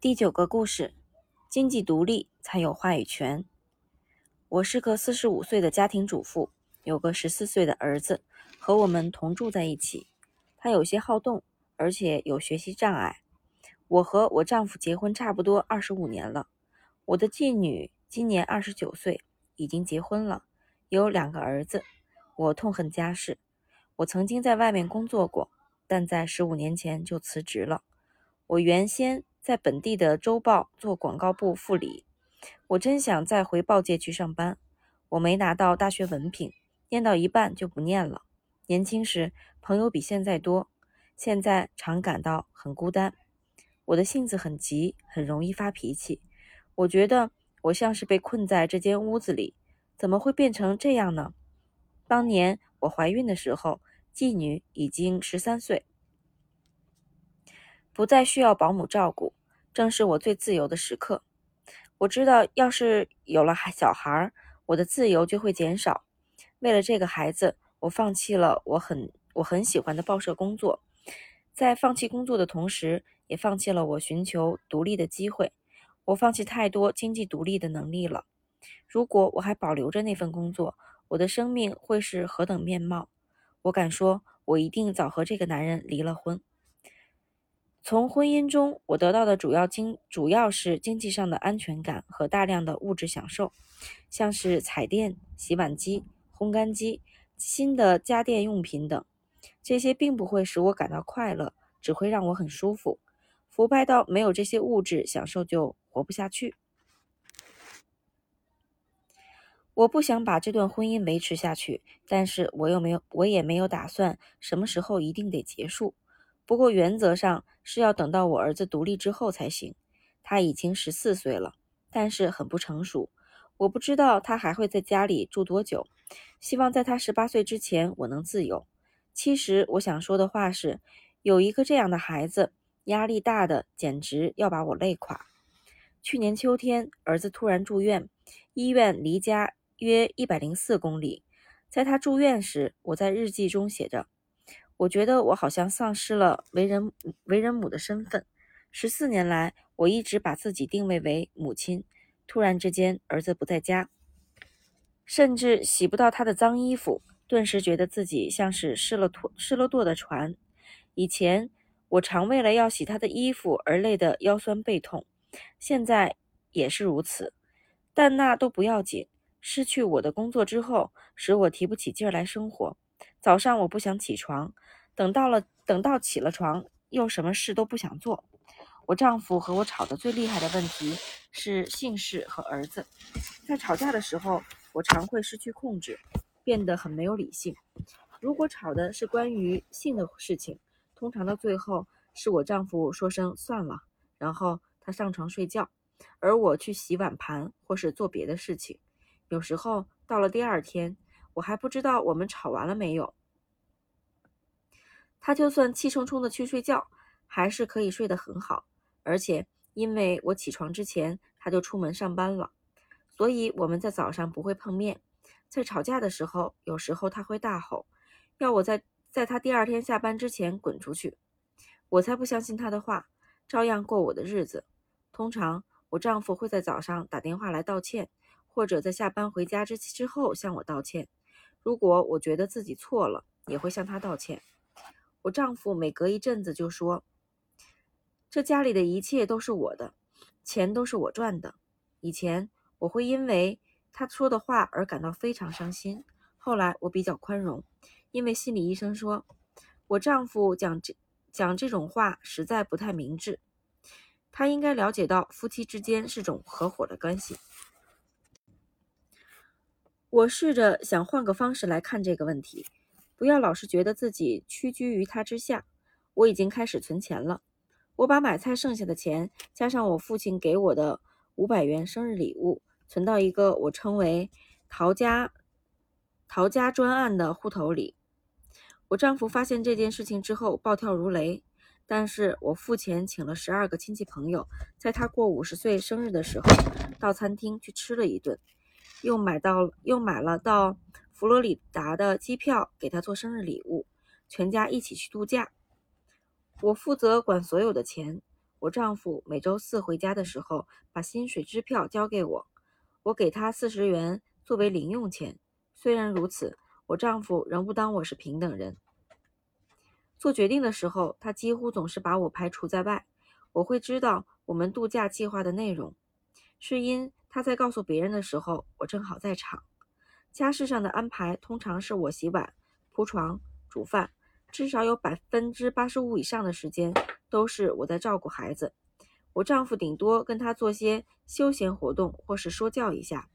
第九个故事：经济独立才有话语权。我是个四十五岁的家庭主妇，有个十四岁的儿子，和我们同住在一起。他有些好动，而且有学习障碍。我和我丈夫结婚差不多二十五年了。我的继女今年二十九岁，已经结婚了，有两个儿子。我痛恨家事。我曾经在外面工作过，但在十五年前就辞职了。我原先。在本地的周报做广告部副理，我真想再回报界去上班。我没拿到大学文凭，念到一半就不念了。年轻时朋友比现在多，现在常感到很孤单。我的性子很急，很容易发脾气。我觉得我像是被困在这间屋子里，怎么会变成这样呢？当年我怀孕的时候，妓女已经十三岁。不再需要保姆照顾，正是我最自由的时刻。我知道，要是有了小孩儿，我的自由就会减少。为了这个孩子，我放弃了我很我很喜欢的报社工作，在放弃工作的同时，也放弃了我寻求独立的机会。我放弃太多经济独立的能力了。如果我还保留着那份工作，我的生命会是何等面貌？我敢说，我一定早和这个男人离了婚。从婚姻中，我得到的主要经主要是经济上的安全感和大量的物质享受，像是彩电、洗碗机、烘干机、新的家电用品等。这些并不会使我感到快乐，只会让我很舒服。腐败到没有这些物质享受就活不下去。我不想把这段婚姻维持下去，但是我又没有，我也没有打算什么时候一定得结束。不过原则上是要等到我儿子独立之后才行。他已经十四岁了，但是很不成熟。我不知道他还会在家里住多久。希望在他十八岁之前我能自由。其实我想说的话是，有一个这样的孩子，压力大的简直要把我累垮。去年秋天，儿子突然住院，医院离家约一百零四公里。在他住院时，我在日记中写着。我觉得我好像丧失了为人为人母的身份。十四年来，我一直把自己定位为母亲。突然之间，儿子不在家，甚至洗不到他的脏衣服，顿时觉得自己像是失了舵失了舵的船。以前我常为了要洗他的衣服而累得腰酸背痛，现在也是如此。但那都不要紧。失去我的工作之后，使我提不起劲来生活。早上我不想起床。等到了，等到起了床，又什么事都不想做。我丈夫和我吵得最厉害的问题是姓氏和儿子。在吵架的时候，我常会失去控制，变得很没有理性。如果吵的是关于性的事情，通常到最后是我丈夫说声算了，然后他上床睡觉，而我去洗碗盘或是做别的事情。有时候到了第二天，我还不知道我们吵完了没有。他就算气冲冲的去睡觉，还是可以睡得很好。而且因为我起床之前他就出门上班了，所以我们在早上不会碰面。在吵架的时候，有时候他会大吼，要我在在他第二天下班之前滚出去。我才不相信他的话，照样过我的日子。通常我丈夫会在早上打电话来道歉，或者在下班回家之之后向我道歉。如果我觉得自己错了，也会向他道歉。我丈夫每隔一阵子就说：“这家里的一切都是我的，钱都是我赚的。”以前我会因为他说的话而感到非常伤心，后来我比较宽容，因为心理医生说我丈夫讲这讲这种话实在不太明智，他应该了解到夫妻之间是种合伙的关系。我试着想换个方式来看这个问题。不要老是觉得自己屈居于他之下。我已经开始存钱了。我把买菜剩下的钱，加上我父亲给我的五百元生日礼物，存到一个我称为“陶家陶家专案”的户头里。我丈夫发现这件事情之后，暴跳如雷。但是我付钱请了十二个亲戚朋友，在他过五十岁生日的时候，到餐厅去吃了一顿，又买到又买了到。佛罗里达的机票给他做生日礼物，全家一起去度假。我负责管所有的钱，我丈夫每周四回家的时候，把薪水支票交给我，我给他四十元作为零用钱。虽然如此，我丈夫仍不当我是平等人。做决定的时候，他几乎总是把我排除在外。我会知道我们度假计划的内容，是因他在告诉别人的时候，我正好在场。家事上的安排通常是我洗碗、铺床、煮饭，至少有百分之八十五以上的时间都是我在照顾孩子。我丈夫顶多跟他做些休闲活动，或是说教一下。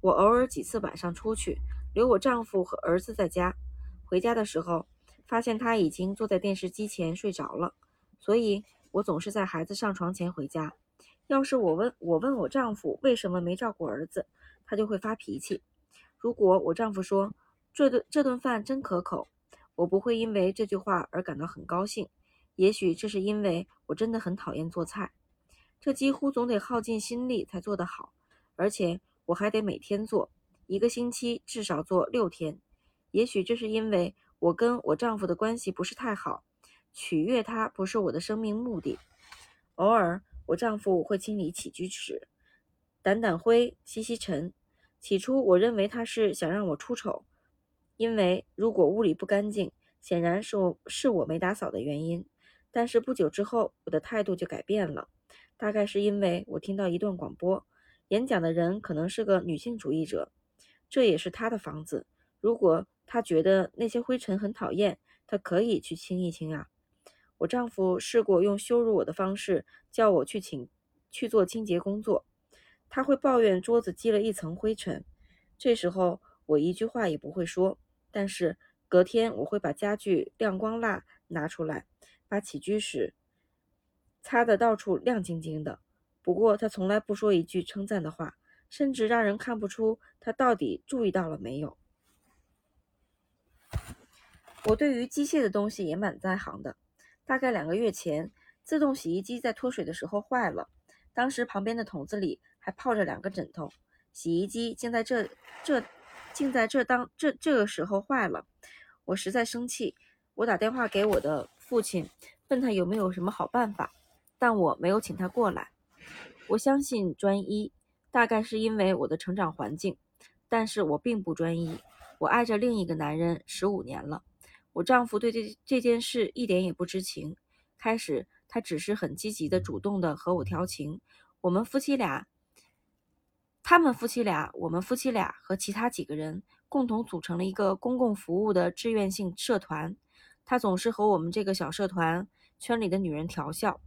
我偶尔几次晚上出去，留我丈夫和儿子在家。回家的时候。发现他已经坐在电视机前睡着了，所以我总是在孩子上床前回家。要是我问我问我丈夫为什么没照顾儿子，他就会发脾气。如果我丈夫说这顿这顿饭真可口，我不会因为这句话而感到很高兴。也许这是因为我真的很讨厌做菜，这几乎总得耗尽心力才做得好，而且我还得每天做，一个星期至少做六天。也许这是因为。我跟我丈夫的关系不是太好，取悦他不是我的生命目的。偶尔，我丈夫会清理起居室，掸掸灰，吸吸尘。起初，我认为他是想让我出丑，因为如果屋里不干净，显然是我是我没打扫的原因。但是不久之后，我的态度就改变了，大概是因为我听到一段广播，演讲的人可能是个女性主义者，这也是他的房子。如果他觉得那些灰尘很讨厌，他可以去清一清啊。我丈夫试过用羞辱我的方式叫我去请去做清洁工作，他会抱怨桌子积了一层灰尘，这时候我一句话也不会说。但是隔天我会把家具亮光蜡拿出来，把起居室擦得到处亮晶晶的。不过他从来不说一句称赞的话，甚至让人看不出他到底注意到了没有。我对于机械的东西也蛮在行的。大概两个月前，自动洗衣机在脱水的时候坏了，当时旁边的桶子里还泡着两个枕头。洗衣机竟在这这竟在这当这这个时候坏了，我实在生气。我打电话给我的父亲，问他有没有什么好办法，但我没有请他过来。我相信专一，大概是因为我的成长环境，但是我并不专一。我爱着另一个男人十五年了。我丈夫对这这件事一点也不知情。开始，他只是很积极的、主动的和我调情。我们夫妻俩，他们夫妻俩，我们夫妻俩和其他几个人共同组成了一个公共服务的志愿性社团。他总是和我们这个小社团圈里的女人调笑。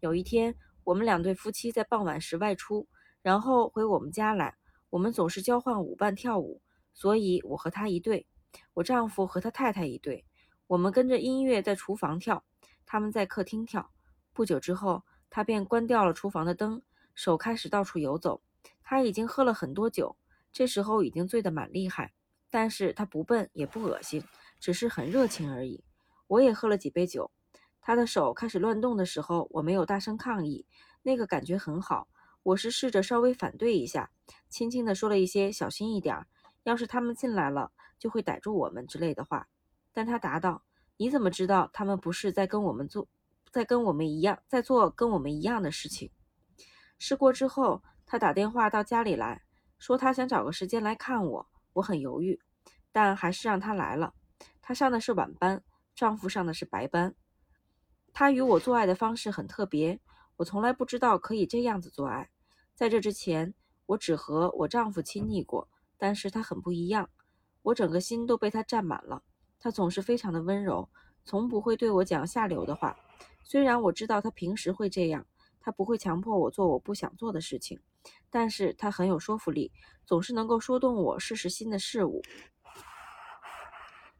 有一天，我们两对夫妻在傍晚时外出，然后回我们家来。我们总是交换舞伴跳舞，所以我和他一对，我丈夫和他太太一对。我们跟着音乐在厨房跳，他们在客厅跳。不久之后，他便关掉了厨房的灯，手开始到处游走。他已经喝了很多酒，这时候已经醉得蛮厉害。但是他不笨也不恶心，只是很热情而已。我也喝了几杯酒。他的手开始乱动的时候，我没有大声抗议，那个感觉很好。我是试着稍微反对一下，轻轻地说了一些“小心一点，要是他们进来了，就会逮住我们”之类的话。但他答道：“你怎么知道他们不是在跟我们做，在跟我们一样，在做跟我们一样的事情？”试过之后，他打电话到家里来说他想找个时间来看我。我很犹豫，但还是让他来了。他上的是晚班，丈夫上的是白班。他与我做爱的方式很特别，我从来不知道可以这样子做爱。在这之前，我只和我丈夫亲昵过，但是他很不一样，我整个心都被他占满了。他总是非常的温柔，从不会对我讲下流的话。虽然我知道他平时会这样，他不会强迫我做我不想做的事情，但是他很有说服力，总是能够说动我试试新的事物。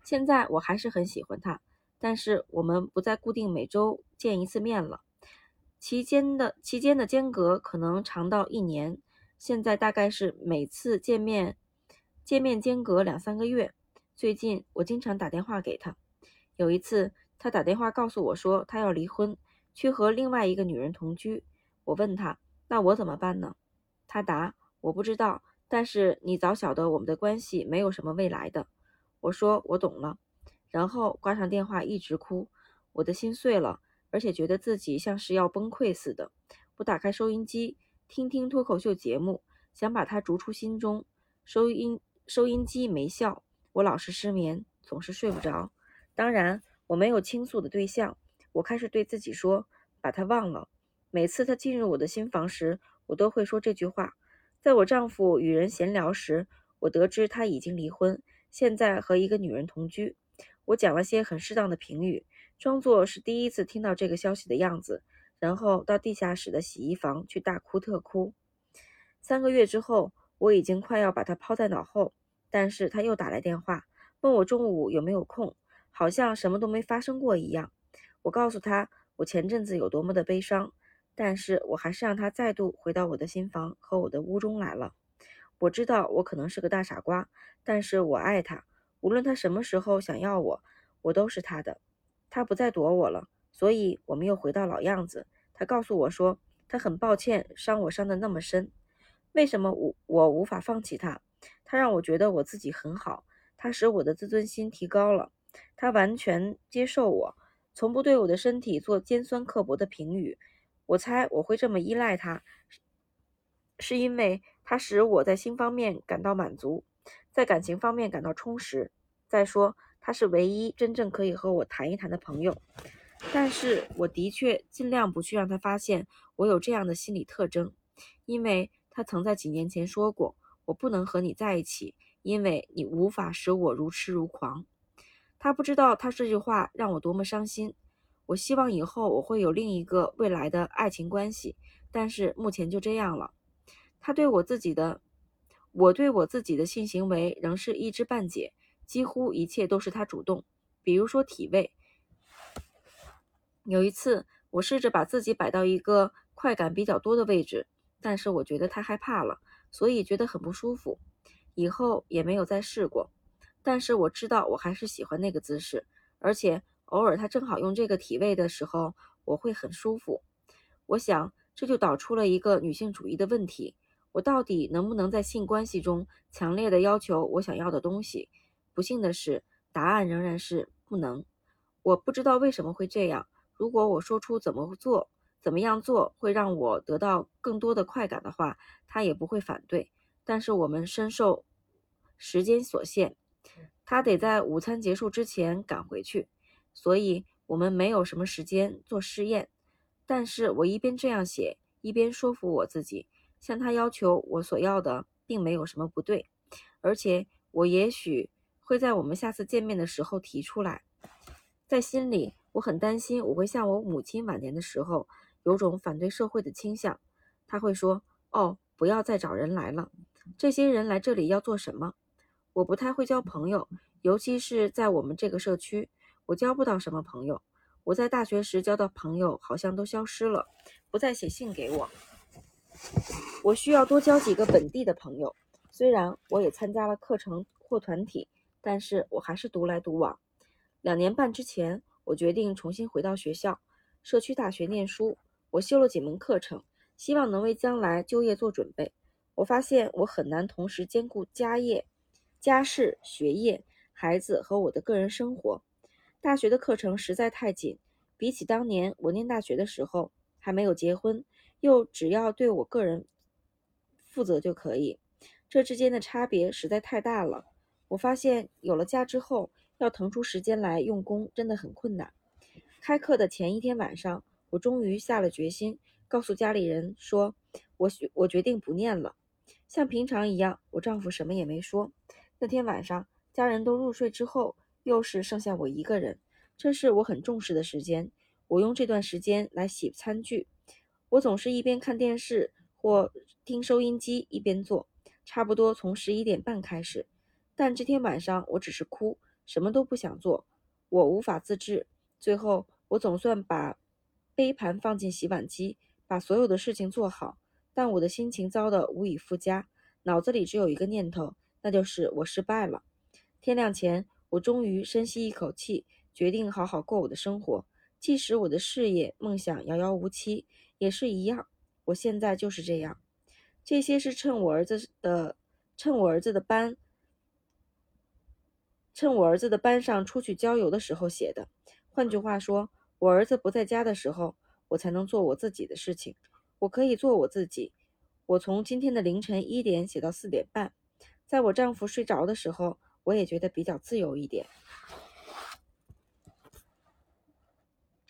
现在我还是很喜欢他，但是我们不再固定每周见一次面了，期间的期间的间隔可能长到一年。现在大概是每次见面见面间隔两三个月。最近我经常打电话给他。有一次，他打电话告诉我说他要离婚，去和另外一个女人同居。我问他：“那我怎么办呢？”他答：“我不知道，但是你早晓得我们的关系没有什么未来的。”我说：“我懂了。”然后挂上电话，一直哭。我的心碎了，而且觉得自己像是要崩溃似的。我打开收音机，听听脱口秀节目，想把它逐出心中。收音收音机没效，我老是失眠，总是睡不着。当然，我没有倾诉的对象。我开始对自己说：“把他忘了。”每次他进入我的新房时，我都会说这句话。在我丈夫与人闲聊时，我得知他已经离婚，现在和一个女人同居。我讲了些很适当的评语，装作是第一次听到这个消息的样子，然后到地下室的洗衣房去大哭特哭。三个月之后，我已经快要把他抛在脑后，但是他又打来电话，问我中午有没有空。好像什么都没发生过一样。我告诉他我前阵子有多么的悲伤，但是我还是让他再度回到我的新房和我的屋中来了。我知道我可能是个大傻瓜，但是我爱他。无论他什么时候想要我，我都是他的。他不再躲我了，所以我们又回到老样子。他告诉我说，他很抱歉伤我伤得那么深。为什么我我无法放弃他？他让我觉得我自己很好，他使我的自尊心提高了。他完全接受我，从不对我的身体做尖酸刻薄的评语。我猜我会这么依赖他，是因为他使我在性方面感到满足，在感情方面感到充实。再说，他是唯一真正可以和我谈一谈的朋友。但是我的确尽量不去让他发现我有这样的心理特征，因为他曾在几年前说过：“我不能和你在一起，因为你无法使我如痴如狂。”他不知道他这句话让我多么伤心。我希望以后我会有另一个未来的爱情关系，但是目前就这样了。他对我自己的，我对我自己的性行为仍是一知半解，几乎一切都是他主动。比如说体位。有一次，我试着把自己摆到一个快感比较多的位置，但是我觉得太害怕了，所以觉得很不舒服。以后也没有再试过。但是我知道我还是喜欢那个姿势，而且偶尔他正好用这个体位的时候，我会很舒服。我想这就导出了一个女性主义的问题：我到底能不能在性关系中强烈的要求我想要的东西？不幸的是，答案仍然是不能。我不知道为什么会这样。如果我说出怎么做、怎么样做会让我得到更多的快感的话，他也不会反对。但是我们深受时间所限。他得在午餐结束之前赶回去，所以我们没有什么时间做试验。但是我一边这样写，一边说服我自己，向他要求我所要的并没有什么不对，而且我也许会在我们下次见面的时候提出来。在心里，我很担心我会像我母亲晚年的时候，有种反对社会的倾向。他会说：“哦，不要再找人来了，这些人来这里要做什么？”我不太会交朋友，尤其是在我们这个社区，我交不到什么朋友。我在大学时交的朋友好像都消失了，不再写信给我。我需要多交几个本地的朋友。虽然我也参加了课程或团体，但是我还是独来独往。两年半之前，我决定重新回到学校，社区大学念书。我修了几门课程，希望能为将来就业做准备。我发现我很难同时兼顾家业。家事、学业、孩子和我的个人生活，大学的课程实在太紧。比起当年我念大学的时候，还没有结婚，又只要对我个人负责就可以，这之间的差别实在太大了。我发现有了家之后，要腾出时间来用功真的很困难。开课的前一天晚上，我终于下了决心，告诉家里人说，我我决定不念了。像平常一样，我丈夫什么也没说。那天晚上，家人都入睡之后，又是剩下我一个人。这是我很重视的时间，我用这段时间来洗餐具。我总是一边看电视或听收音机一边做，差不多从十一点半开始。但这天晚上我只是哭，什么都不想做，我无法自制。最后，我总算把杯盘放进洗碗机，把所有的事情做好，但我的心情糟得无以复加，脑子里只有一个念头。那就是我失败了。天亮前，我终于深吸一口气，决定好好过我的生活。即使我的事业梦想遥遥无期，也是一样。我现在就是这样。这些是趁我儿子的，趁我儿子的班，趁我儿子的班上出去郊游的时候写的。换句话说，我儿子不在家的时候，我才能做我自己的事情。我可以做我自己。我从今天的凌晨一点写到四点半，在我丈夫睡着的时候，我也觉得比较自由一点。